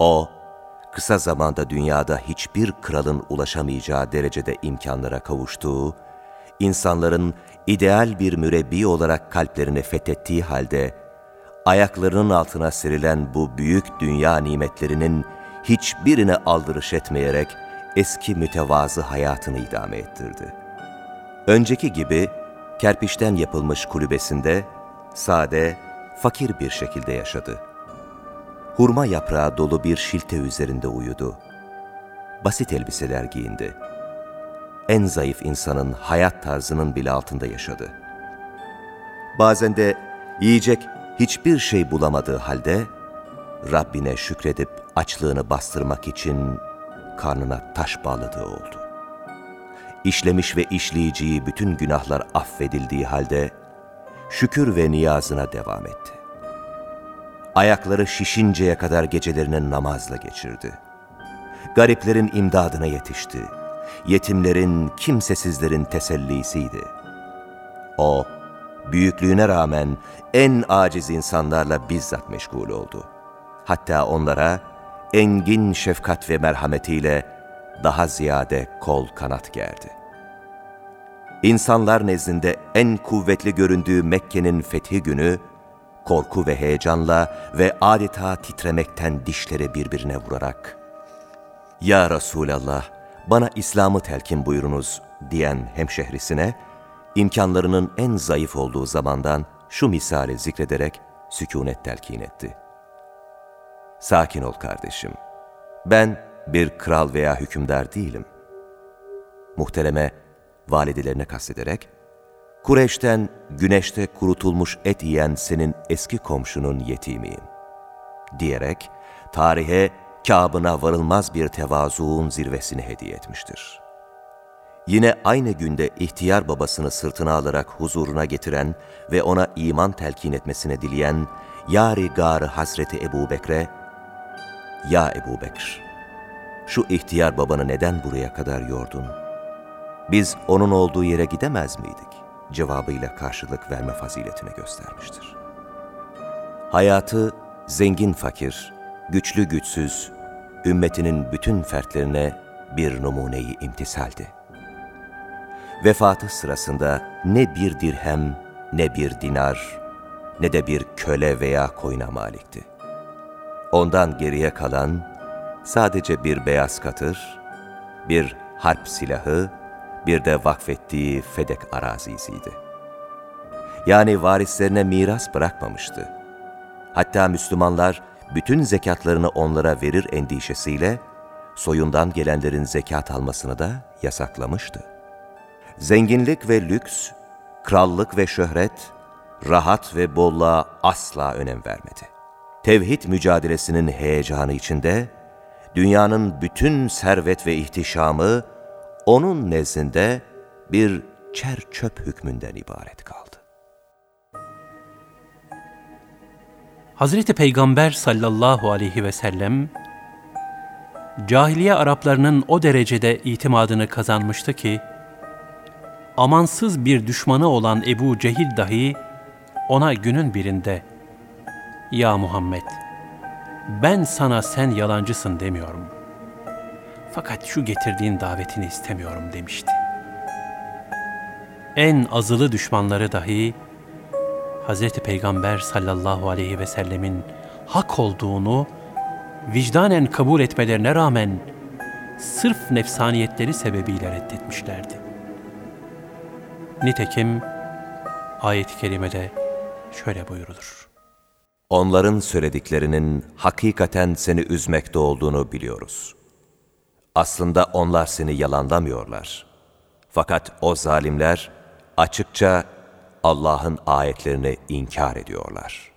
O, kısa zamanda dünyada hiçbir kralın ulaşamayacağı derecede imkanlara kavuştuğu, insanların ideal bir mürebbi olarak kalplerini fethettiği halde, ayaklarının altına serilen bu büyük dünya nimetlerinin hiçbirine aldırış etmeyerek eski mütevazı hayatını idame ettirdi. Önceki gibi kerpiçten yapılmış kulübesinde sade, fakir bir şekilde yaşadı. Hurma yaprağı dolu bir şilte üzerinde uyudu. Basit elbiseler giyindi. En zayıf insanın hayat tarzının bile altında yaşadı. Bazen de yiyecek hiçbir şey bulamadığı halde Rabbine şükredip açlığını bastırmak için karnına taş bağladığı oldu. İşlemiş ve işleyeceği bütün günahlar affedildiği halde şükür ve niyazına devam etti. Ayakları şişinceye kadar gecelerini namazla geçirdi. Gariplerin imdadına yetişti. Yetimlerin, kimsesizlerin tesellisiydi. O, büyüklüğüne rağmen en aciz insanlarla bizzat meşgul oldu. Hatta onlara engin şefkat ve merhametiyle daha ziyade kol kanat gerdi. İnsanlar nezdinde en kuvvetli göründüğü Mekke'nin fethi günü, korku ve heyecanla ve adeta titremekten dişleri birbirine vurarak, ''Ya Resulallah, bana İslam'ı telkin buyurunuz.'' diyen hemşehrisine, imkanlarının en zayıf olduğu zamandan şu misali zikrederek sükunet telkin etti. Sakin ol kardeşim. Ben bir kral veya hükümdar değilim. Muhtereme, validelerine kastederek, Kureyş'ten güneşte kurutulmuş et yiyen senin eski komşunun yetimiyim. Diyerek, tarihe Kâbına varılmaz bir tevazuun zirvesini hediye etmiştir. Yine aynı günde ihtiyar babasını sırtına alarak huzuruna getiren ve ona iman telkin etmesine dileyen Yari Gar Hazreti Ebu Bekre, ''Ya Ebu Bekir, şu ihtiyar babanı neden buraya kadar yordun? Biz onun olduğu yere gidemez miydik?'' Cevabıyla karşılık verme faziletini göstermiştir. Hayatı zengin fakir, güçlü güçsüz, ümmetinin bütün fertlerine bir numuneyi imtisaldi. Vefatı sırasında ne bir dirhem, ne bir dinar, ne de bir köle veya koyuna malikti. Ondan geriye kalan sadece bir beyaz katır, bir harp silahı, bir de vakfettiği Fedek arazisiydi. Yani varislerine miras bırakmamıştı. Hatta Müslümanlar bütün zekatlarını onlara verir endişesiyle soyundan gelenlerin zekat almasını da yasaklamıştı. Zenginlik ve lüks, krallık ve şöhret, rahat ve bolluğa asla önem vermedi. Tevhid mücadelesinin heyecanı içinde, dünyanın bütün servet ve ihtişamı onun nezdinde bir çer çöp hükmünden ibaret kaldı. Hazreti Peygamber sallallahu aleyhi ve sellem, cahiliye Araplarının o derecede itimadını kazanmıştı ki, amansız bir düşmanı olan Ebu Cehil dahi ona günün birinde, ''Ya Muhammed, ben sana sen yalancısın demiyorum. Fakat şu getirdiğin davetini istemiyorum.'' demişti. En azılı düşmanları dahi, Hz. Peygamber sallallahu aleyhi ve sellemin hak olduğunu vicdanen kabul etmelerine rağmen sırf nefsaniyetleri sebebiyle reddetmişlerdi. Nitekim ayet-i kerimede şöyle buyurulur. Onların söylediklerinin hakikaten seni üzmekte olduğunu biliyoruz. Aslında onlar seni yalanlamıyorlar. Fakat o zalimler açıkça Allah'ın ayetlerini inkar ediyorlar.